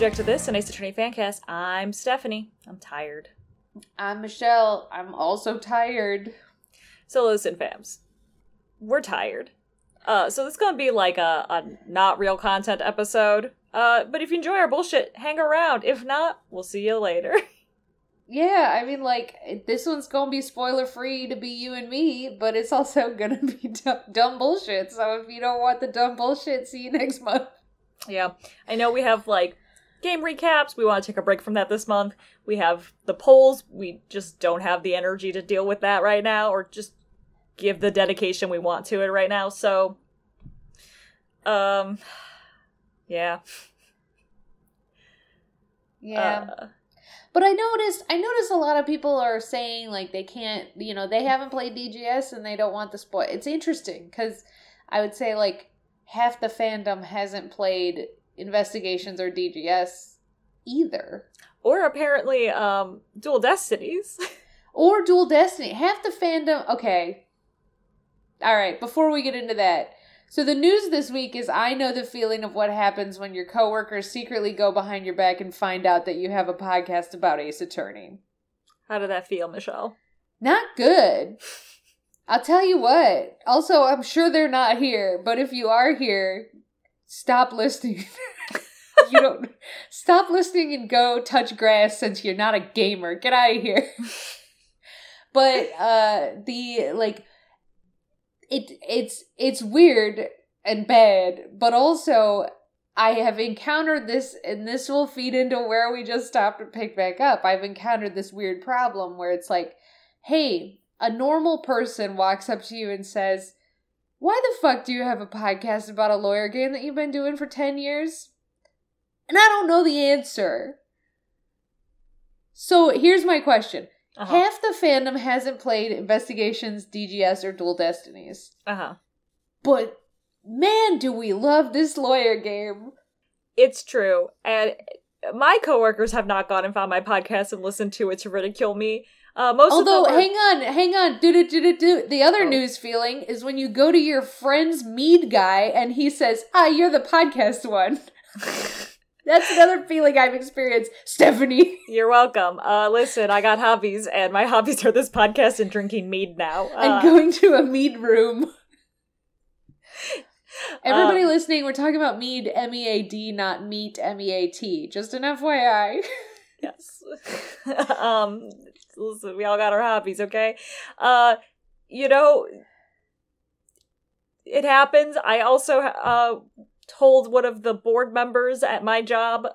Object to This, an Ace Attorney fancast. I'm Stephanie. I'm tired. I'm Michelle. I'm also tired. So listen, fams. We're tired. Uh, so this is gonna be like a, a not real content episode. Uh, but if you enjoy our bullshit, hang around. If not, we'll see you later. Yeah, I mean, like, this one's gonna be spoiler free to be you and me, but it's also gonna be dumb, dumb bullshit. So if you don't want the dumb bullshit, see you next month. yeah, I know we have like game recaps. We want to take a break from that this month. We have the polls. We just don't have the energy to deal with that right now, or just give the dedication we want to it right now. So, um, yeah. Yeah. Uh, But I noticed I noticed a lot of people are saying like they can't, you know, they haven't played DGS and they don't want the spoil. It's interesting cuz I would say like half the fandom hasn't played Investigations or DGS either. or apparently, um, Dual Destinies. Or Dual Destiny. Half the fandom Okay. All right, before we get into that. So the news this week is I know the feeling of what happens when your coworkers secretly go behind your back and find out that you have a podcast about Ace Attorney. How did that feel, Michelle? Not good. I'll tell you what. Also, I'm sure they're not here, but if you are here, stop listening. you don't stop listening and go touch grass since you're not a gamer. Get out of here. but uh the like it it's it's weird and bad, but also I have encountered this, and this will feed into where we just stopped and pick back up. I've encountered this weird problem where it's like, hey, a normal person walks up to you and says, Why the fuck do you have a podcast about a lawyer game that you've been doing for 10 years? And I don't know the answer. So here's my question Uh-huh. Half the fandom hasn't played Investigations, DGS, or Dual Destinies. Uh huh. But man, do we love this lawyer game. It's true. And my coworkers have not gone and found my podcast and listened to it to ridicule me. Uh, most Although, are- hang on, hang on. Do do do do do. The other Oh. news feeling is when you go to your friend's mead guy and he says, "Ah, you're the podcast one." That's another feeling I've experienced, Stephanie. You're welcome. Uh, listen, I got hobbies, and my hobbies are this podcast and drinking mead now. Uh, I'm going to a mead room. Everybody Um, listening, we're talking about mead, M E A D, not meat, M E A T. Just an FYI. yes. um, listen, we all got our hobbies, okay? Uh, you know, it happens. I also uh told one of the board members at my job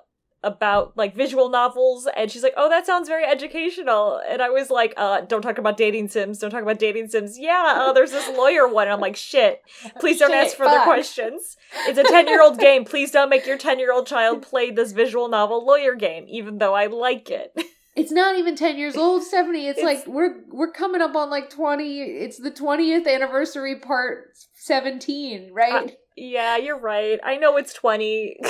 about like visual novels and she's like oh that sounds very educational and i was like uh don't talk about dating sims don't talk about dating sims yeah uh, there's this lawyer one and i'm like shit please don't Shit, ask further fuck. questions it's a 10 year old game please don't make your 10 year old child play this visual novel lawyer game even though i like it It's not even 10 years old, Stephanie. It's, It's- like we're we're coming up on like 20. It's the 20th anniversary part 17, right? yeah you're right i know it's 20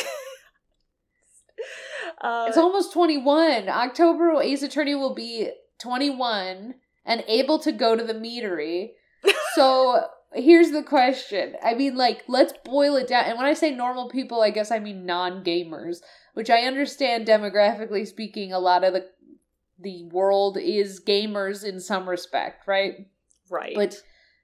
uh, it's almost 21. October Ace Attorney will be 21 and able to go to the meadery. So here's the question. I mean, like, let's boil it down. And when I say normal people, I guess I mean non-gamers, which I understand demographically speaking, a lot of the the world is gamers in some respect, right? right But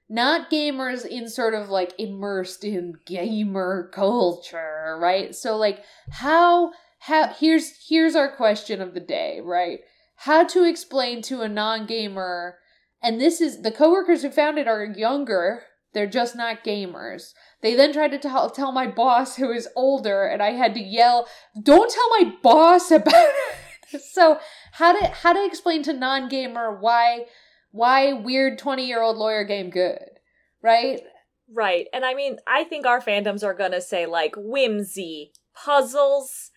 not gamers in sort of like immersed in gamer culture, right? So like how how here's here's our question of the day, right? How to explain to a non-gamer and this is the coworkers who found it are younger, they're just not gamers. They then tried to tell, tell my boss who is older and I had to yell, "Don't tell my boss about it." so, how to how to explain to non-gamer why why weird 20 year old lawyer game good right Right. And I mean, I think our fandoms are going to say like whimsy, puzzles,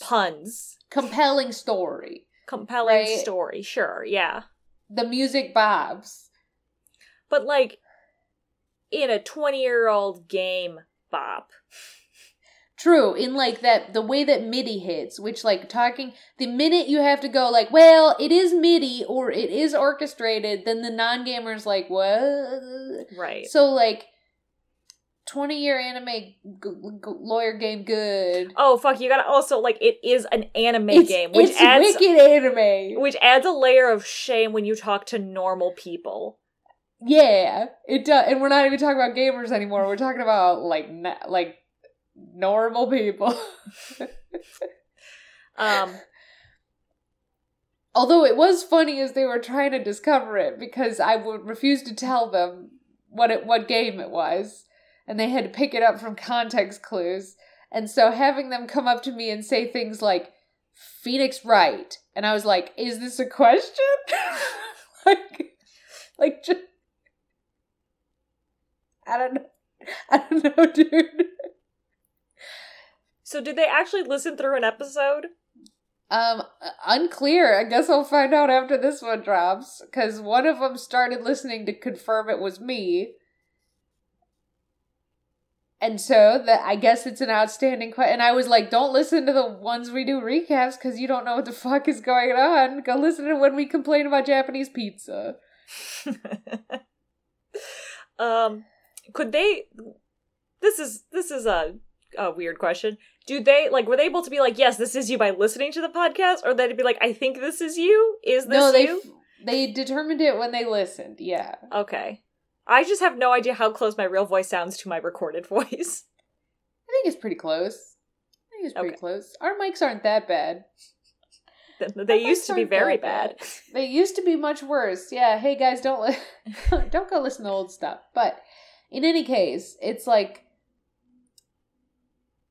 puns, compelling story compelling Right. story. Sure. Yeah. the music bobs But like in a 20 year old game, Bob. True in like that the way that midi hits which like talking the minute you have to go like well it is midi or it is orchestrated then the non-gamer's like what Right. so like 20 year anime g- g- lawyer game good. Oh fuck! You gotta also like it is an anime it's, game, which it's adds wicked anime. which adds a layer of shame when you talk to normal people. Yeah, it does. And we're not even talking about gamers anymore. We're talking about like na- like normal people. Um, Although it was funny as they were trying to discover it because I would refuse to tell them what it what game it was, and they had to pick it up from context clues. And so having them come up to me and say things like Phoenix Wright, and I was like, "Is this a question?" like, like just I don't know. I don't know, dude. So did they actually listen through an episode? Um, unclear. I guess I'll find out after this one drops. Because one of them started listening to confirm it was me. And so that I guess it's an outstanding question. And I was like, don't listen to the ones we do recaps because you don't know what the fuck is going on. Go listen to when we complain about Japanese pizza. um, could they? This is this is a a weird question. Do they like were they able to be like, yes, this is you by listening to the podcast, or they'd be like, I think this is you. Is this no, they you? they determined it when they listened. Yeah. Okay. I just have no idea how close my real voice sounds to my recorded voice. I think it's pretty close. I think it's pretty Okay. close. Our mics aren't that bad. They Our used to be very that bad. They used to be much worse. Yeah, hey guys, don't li- don't go listen to old stuff. But in any case, it's like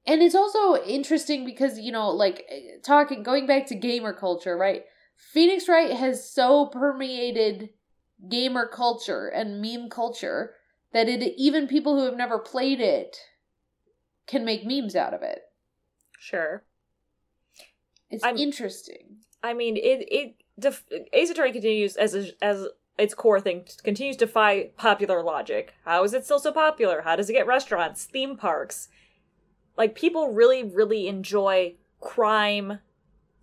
and it's also interesting because, you know, like eh, talking going back to gamer culture, right? Phoenix Wright has so permeated gamer culture and meme culture that it even people who have never played it can make memes out of it. Sure. It's I'm- interesting. I mean, it it def- Ace Attorney continues as a, as its core thing continues to defy popular logic. How is it still so popular? How does it get restaurants, theme parks? Like people really really enjoy crime,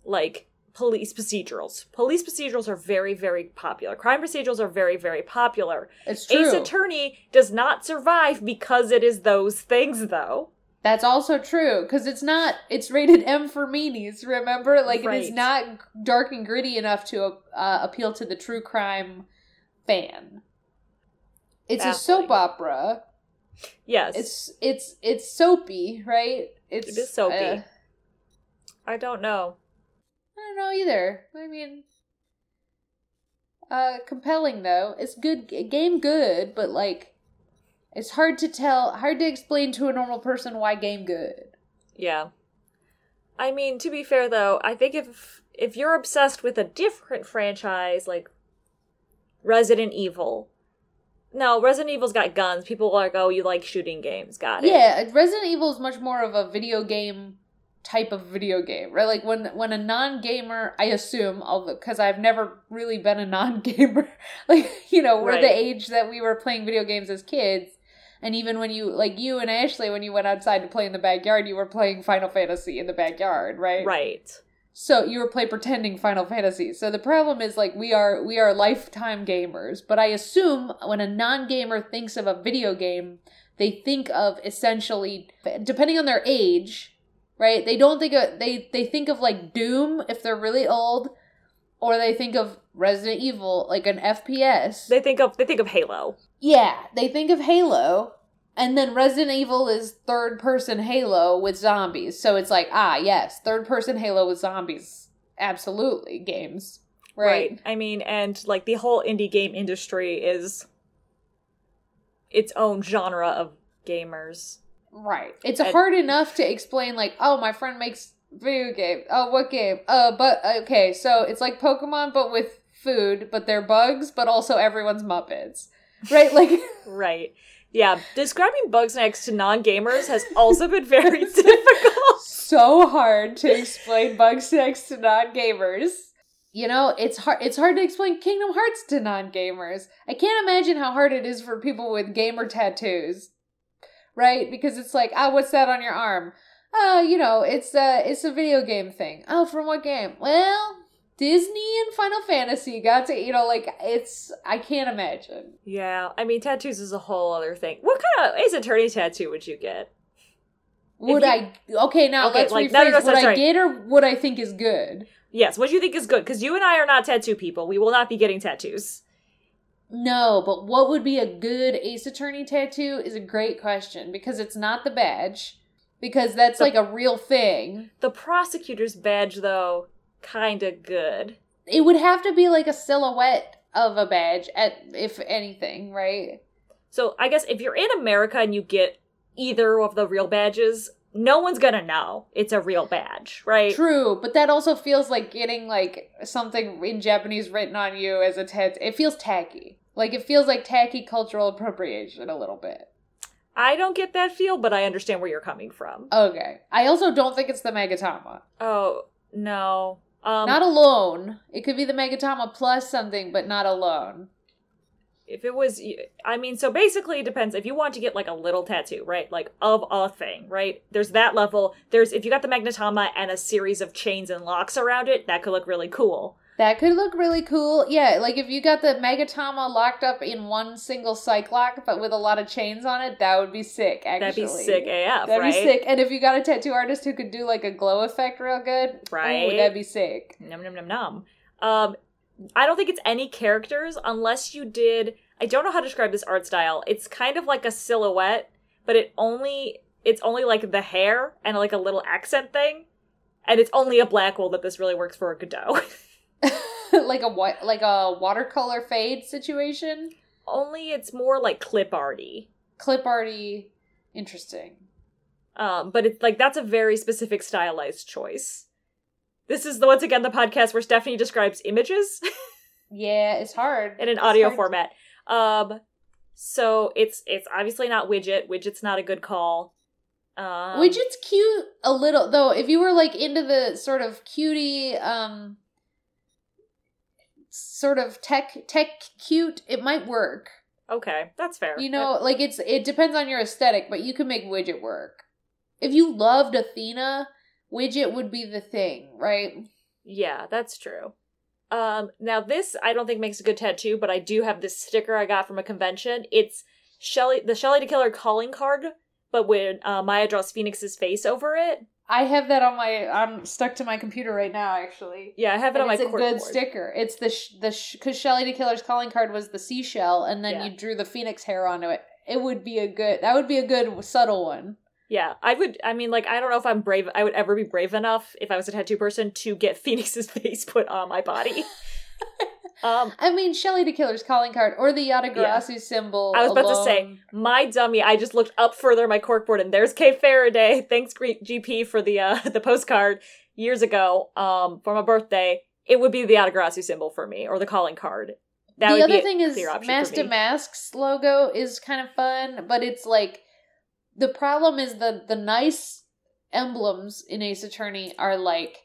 like police procedurals. Police procedurals are very very popular. Crime procedurals are very very popular. It's true. Ace Attorney does not survive because it is those things, though. That's also true because it's not. It's rated M for meanies. Remember, like it is not dark and gritty enough to uh, appeal to the true crime fan. It's a soap opera. Yes, It's it's it's soapy, right? It's It is soapy. uh, I don't know. I don't know either. I mean, uh, compelling though. It's good game, good, but like, it's hard to tell, hard to explain to a normal person why game good. Yeah. I mean, to be fair though, I think if if you're obsessed with a different franchise like Resident Evil. No, Resident Evil's got guns. People are like, "Oh, you like shooting games." Got it. Yeah, Resident Evil is much more of a video game type of video game, right? Like when when a non gamer, I assume, although because I've never really been a non gamer, like you know, we're Right. the age that we were playing video games as kids, and even when you like you and Ashley, when you went outside to play in the backyard, you were playing Final Fantasy in the backyard, right? Right. So you were play pretending Final Fantasy. So the problem is like we are we are lifetime gamers, but I assume when a non-gamer thinks of a video game, they think of essentially depending on their age, right? They don't think of they they think of like Doom if they're really old or they think of Resident Evil like an FPS. They think of they think of Halo. Yeah, they think of Halo, and then Resident Evil is third person Halo with zombies. So it's like, ah, yes, third person Halo with zombies. Absolutely, games. Right? I mean, and like the whole indie game industry is its own genre of gamers. Right. It's And- hard enough to explain, like, oh, my friend makes video game. Oh, what game? Uh, but, okay, so it's like Pokemon, but with food, but they're bugs, but also everyone's Muppets. Right? Like, Right. Yeah, describing Bugsnax to non-gamers has also been very difficult. so hard to explain bug sex to non-gamers. You know, it's hard it's hard to explain Kingdom Hearts to non-gamers. I can't imagine how hard it is for people with gamer tattoos. Right? Because it's like, "Ah, what's that on your arm?" "Uh, you know, it's uh it's a video game thing." "Oh, from what game?" "Well, Disney and Final Fantasy got to, you know, like it's I can't imagine. Yeah, I mean, tattoos is a whole other thing. What kind of Ace Attorney tattoo would you get? Would you- I okay now Okay, let's like, rephrase no, no, no, would I sorry. get or what I think is good? Yes, what do you think is good? Because you and I are not tattoo people. We will not be getting tattoos. No, but what would be a good Ace Attorney tattoo is a great question because it's not the badge because that's The- like a real thing. The prosecutor's badge, though, kinda good. It would have to be like a silhouette of a badge at if anything, right? So I guess if you're in America and you get either of the real badges, no one's gonna know it's a real badge, right? True, but that also feels like getting like something in Japanese written on you as a tattoo. It feels tacky. Like it feels like tacky cultural appropriation a little bit. I don't get that feel, but I understand where you're coming from. Okay. I also don't think it's the Megatama. Oh no. Um, not alone. It could be the Megatama plus something, but not alone. if it was i mean so basically it depends if you want to get like a little tattoo right like of a thing right there's that level there's if you got the Megatama and a series of chains and locks around it that could look really cool That could look really cool. Yeah, like if you got the Megatama locked up in one single Psyche-Lock, but with a lot of chains on it, that would be sick, actually. that'd be sick af That'd right be sick. And if you got a tattoo artist who could do like a glow effect real good, ooh, Right. that'd be sick. num num num num um i don't think it's any characters unless you did i don't know how to describe this art style it's kind of like a silhouette but it only it's only like the hair and like a little accent thing and it's only a black wool that this really works for a Godot. like a white, like a watercolor fade situation. only it's more like clip arty. Clip arty, interesting. Um, but it's like that's a very specific stylized choice. This is the once again the podcast where Stephanie describes images Yeah, it's hard in an It's audio hard. format. Um, so it's it's obviously not widget. Widget's not a good call. Um, Widget's cute a little though. If you were like into the sort of cutie, um, sort of tech tech cute, it might work. Okay, that's fair. You know, like it's it depends on your aesthetic, but you can make widget work. If you loved Athena, widget would be the thing, right? Yeah, that's true. Um, now this I don't think makes a good tattoo, but I do have this sticker I got from a convention. It's Shelly, the Shelly de Killer calling card, but when uh, Maya draws Phoenix's face over it. I have that on my I'm stuck to my computer right now actually. Yeah, I have it And on my it's a good corkboard. sticker. It's the sh- the because Shelly de Killer's calling card was the seashell, and then Yeah. you drew the phoenix hair onto it. It would be a good. That would be a good subtle one. Yeah, I would. I mean, like, I don't know if I'm brave. I would ever be brave enough if I was a tattoo person to get Phoenix's face put on my body. um, I mean, Shelly de Killer's calling card or the Yatagarasu symbol. I was about to say, my dummy. I just looked up further my corkboard, and there's Kay Faraday. Thanks, GP, for the uh the postcard years ago. Um, for my birthday, it would be the Yatagarasu symbol for me, or the calling card. That the would other be a thing is Mask to. Masks logo is kind of fun, but it's like the problem is the the nice emblems in Ace Attorney are like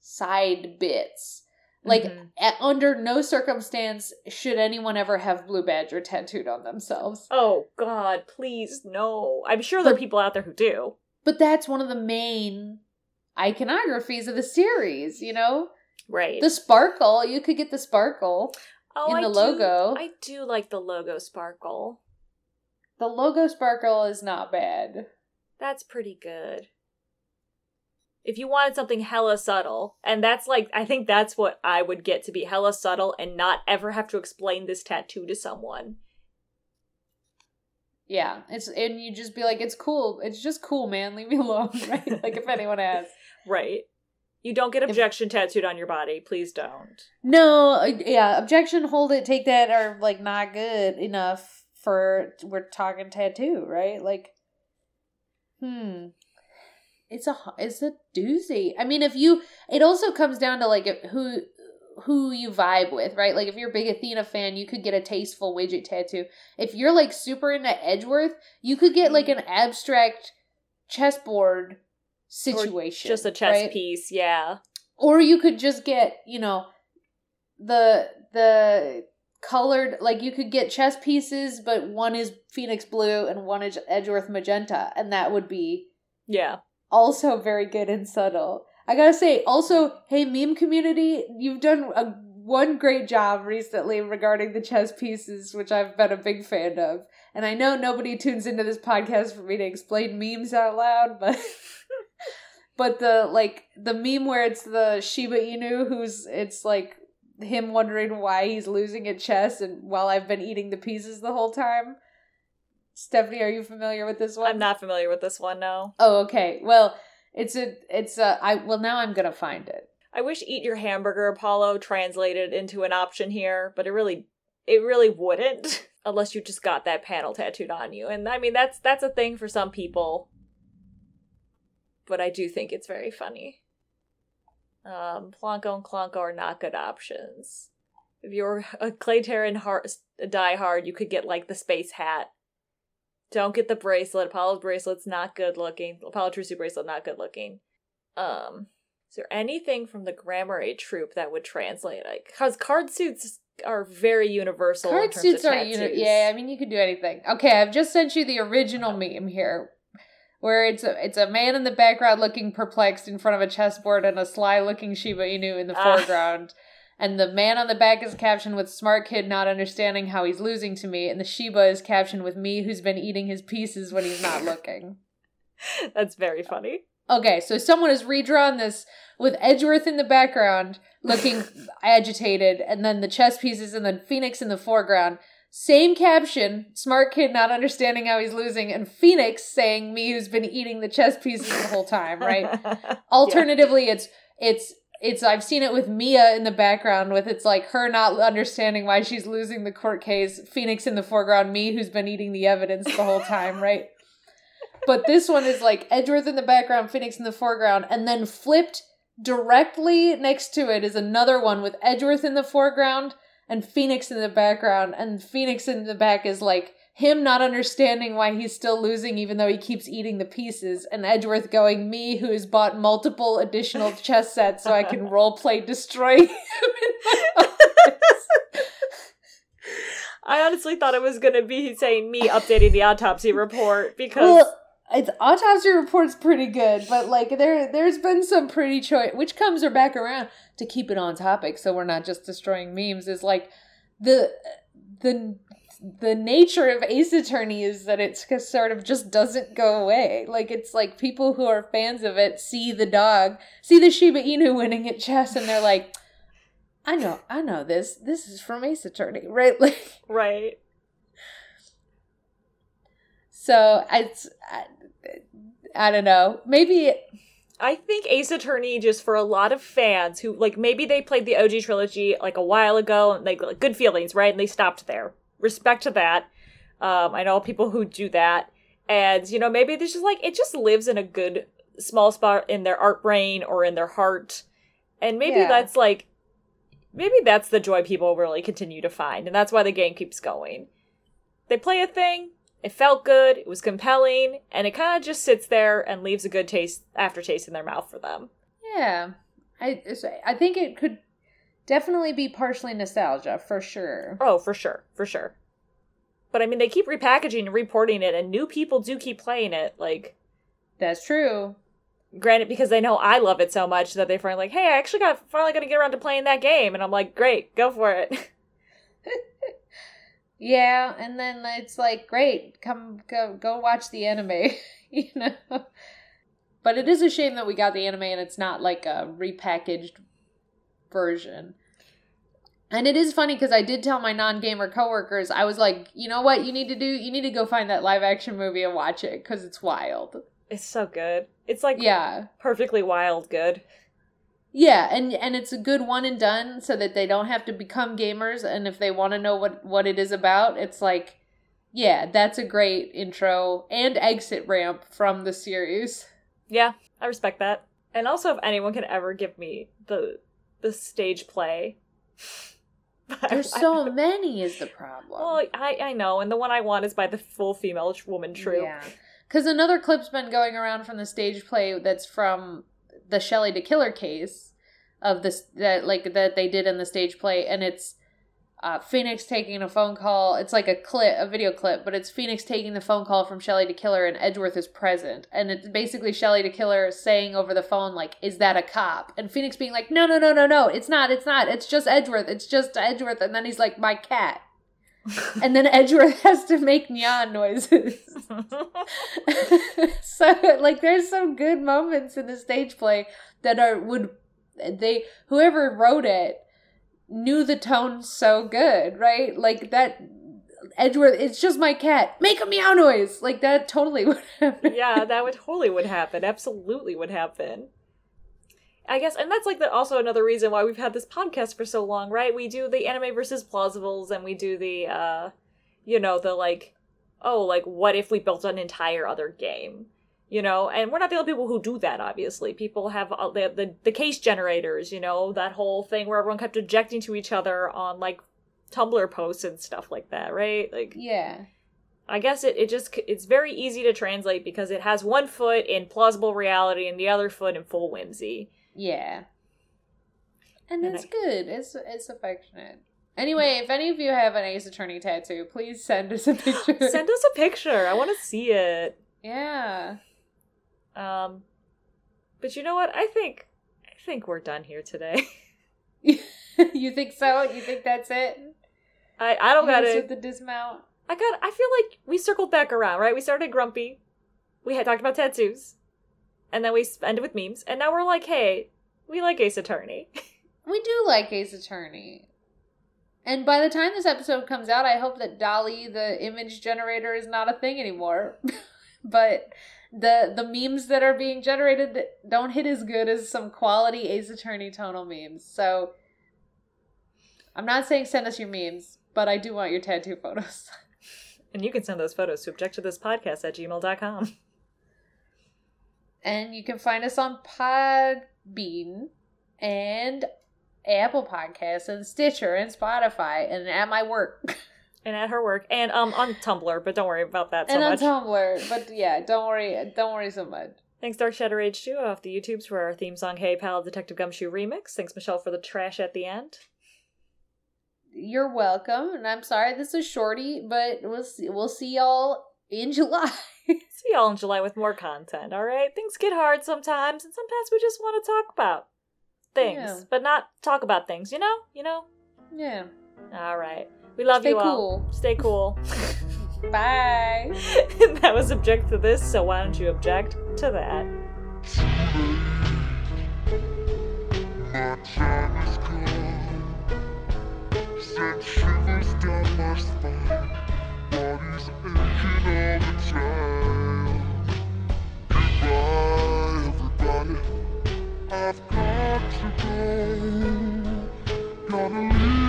side bits. Like Mhm. at, under no circumstance should anyone ever have Blue Badger tattooed on themselves. Oh God, please no! I'm sure there are people out there who do. But that's one of the main iconographies of the series, you know? Right. The sparkle, you could get the sparkle. oh, in I the do- logo. I do like the logo sparkle. The logo sparkle is not bad. That's pretty good. If you wanted something hella subtle, and that's like, I think that's what I would get to be hella subtle and not ever have to explain this tattoo to someone. Yeah, it's and you just be like, it's cool. It's just cool, man. Leave me alone, right? like if anyone asks. Right. You don't get If- objection tattooed on your body. Please don't. No, uh, yeah, objection, hold it, take that are like not good enough for we're talking tattoo, right? Like, hmm, it's a it's a doozy. I mean, if you, it also comes down to like who who you vibe with, right? Like if you're a big Athena fan, you could get a tasteful widget tattoo. If you're like super into Edgeworth, you could get like an mm-hmm. abstract chessboard situation, Just a chess right? piece, yeah. or you could just get you know the the colored like you could get chess pieces but one is phoenix blue and one is edgeworth magenta and that would be Yeah. Also very good and subtle I gotta say, also, hey, meme community, you've done a one great job recently regarding the chess pieces, which I've been a big fan of. And I know nobody tunes into this podcast for me to explain memes out loud, but but the like the meme where it's the Shiba Inu who's it's like him wondering why he's losing at chess and while I've been eating the pieces the whole time. Stephanie, are you familiar with this one? I'm not familiar with this one, no. Oh, okay. Well, it's a it's a I well now I'm gonna find it. I wish eat your hamburger Apollo translated into an option here, but it really it really wouldn't unless you just got that panel tattooed on you. And I mean that's that's a thing for some people. But I do think it's very funny. Um, Plonko and Clonko are not good options. If you're a Clay Terran hard, die hard, you could get like the space hat. Don't get the bracelet. Apollo's bracelet's not good looking. Apollo Trusu bracelet not good looking. Um, is there anything from the Gramarye troupe that would translate? Like, cause card suits are very universal. Card suits are uni- yeah. I mean, you could do anything. Okay, I've just sent you the original meme here, where it's a it's a man in the background looking perplexed in front of a chessboard and a sly looking Shiba Inu in the Ah. foreground. And the man on the back is captioned with smart kid not understanding how he's losing to me, and the Shiba is captioned with me who's been eating his pieces when he's not looking. That's very funny. Okay, so someone has redrawn this with Edgeworth in the background looking agitated, and then the chess pieces, and then Phoenix in the foreground. Same caption, smart kid not understanding how he's losing, and Phoenix saying me who's been eating the chess pieces the whole time, right? Alternatively, it's it's it's I've seen it with Mia in the background with it's like her not understanding why she's losing the court case, Phoenix in the foreground, me who's been eating the evidence the whole time, right? But this one is like Edgeworth in the background, Phoenix in the foreground, and then flipped directly next to it is another one with Edgeworth in the foreground and Phoenix in the background, and Phoenix in the back is like him not understanding why he's still losing even though he keeps eating the pieces, and Edgeworth going, Me who has bought multiple additional chess sets so I can roleplay destroy him. I honestly thought it was gonna be saying me updating the autopsy report because Well, its autopsy report's pretty good, but like there there's been some pretty choice which comes are back around to keep it on topic so we're not just destroying memes is like the the the nature of Ace Attorney is that it's sort of just doesn't go away. Like it's like people who are fans of it see the dog, see the Shiba Inu winning at chess, and they're like, "I know, I know this. This is from Ace Attorney, right?" Like, right. so it's I, I don't know. Maybe I think Ace Attorney just for a lot of fans who like maybe they played the OG trilogy like a while ago and they like good feelings, right? And they stopped there. Respect to that. Um, I know people who do that, and you know maybe there's just like it just lives in a good small spot in their art brain or in their heart, and maybe Yeah. that's like maybe that's the joy people really continue to find, and that's why the game keeps going. They play a thing, it felt good, it was compelling, and it kind of just sits there and leaves a good taste aftertaste in their mouth for them. Yeah, I I think it could definitely be partially nostalgia for sure. Oh, for sure, for sure. But I mean, they keep repackaging and reporting it, and new people do keep playing it. Like, That's true. granted, because they know I love it so much that they finally like, hey, I actually got finally gonna get around to playing that game, and I'm like, great, go for it. Yeah, and then it's like, great, come go go watch the anime, you know. But it is a shame that we got the anime and it's not like a repackaged version. And it is funny because I did tell my non-gamer coworkers, I was like, you know what, you need to do, you need to go find that live action movie and watch it because it's wild. it's so good. It's like Yeah, perfectly wild good. Yeah, and and it's a good one and done so that they don't have to become gamers and if they want to know what what it is about, it's like yeah, that's a great intro and exit ramp from the series. Yeah, I respect that. And also, if anyone can ever give me the the stage play, There's I- so many is the problem. Well, I I know, and the one I want is by the full female woman troupe. Yeah. Cuz another clip's been going around from the stage play that's from the Shelly de Killer case of this that like that they did in the stage play and it's uh, Phoenix taking a phone call. It's like a clip, a video clip, but it's Phoenix taking the phone call from Shelly de Killer, and Edgeworth is present, and it's basically Shelly de Killer saying over the phone like, "Is that a cop?" And Phoenix being like, "No, no, no, no, no, it's not, it's not, it's just Edgeworth, it's just Edgeworth," and then he's like, "My cat." and then Edgeworth has to make neon noises. so like there's some good moments in the stage play that are would they whoever wrote it knew the tone so good, right? Like that Edgeworth, it's just my cat. Make a meow noise. Like that totally would happen. yeah, that would totally would happen. Absolutely would happen. I guess, and that's like the, also another reason why we've had this podcast for so long, right? We do the anime versus plausibles, and we do the, uh, you know, the like, oh, like what if we built an entire other game, you know? And we're not the only people who do that. Obviously, people have uh, the the, the case generators, you know, that whole thing where everyone kept objecting to each other on like Tumblr posts and stuff like that, right? Like, yeah. I guess it, it just it's very easy to translate because it has one foot in plausible reality and the other foot in full whimsy. Yeah. And, And it's I- good. It's it's affectionate. Anyway, if any of you have an Ace Attorney tattoo, please send us a picture. Send us a picture. I want to see it. yeah. Um, but you know what? I think I think we're done here today. you think so? You think that's it? I I don't got it. with the dismount. I got. I feel like we circled back around, right? We started grumpy. We had talked about tattoos, and then we ended with memes, and now we're like, hey, we like Ace Attorney. We do like Ace Attorney. And by the time this episode comes out, I hope that DALL-E, the image generator, is not a thing anymore. but the the memes that are being generated don't hit as good as some quality Ace Attorney tonal memes. So I'm not saying send us your memes, but I do want your tattoo photos. and you can send those photos to object to this podcast at gmail.com. and you can find us on Podbean and Apple Podcasts and Stitcher and Spotify and at my work. and at her work and um on Tumblr, but don't worry about that so and on much. Tumblr. But yeah, don't worry, don't worry so much. Thanks Dark Shadow Rage 2 off the YouTubes for our theme song Hey Pal Detective Gumshoe remix. Thanks Michelle for the trash at the end. You're welcome, and I'm sorry this is shorty, but we'll see, we'll see y'all in July. See y'all in July with more content, alright? Things get hard sometimes, and sometimes we just want to talk about things, Yeah. but not talk about things, you know? You know? yeah. Alright. We love Stay you all. cool. Stay cool. Bye. that was object to this, so why don't you object to that? My time is gone. Sent shivers down my spine. Body's aching all the time. Goodbye, everybody. I've got to go. Gotta leave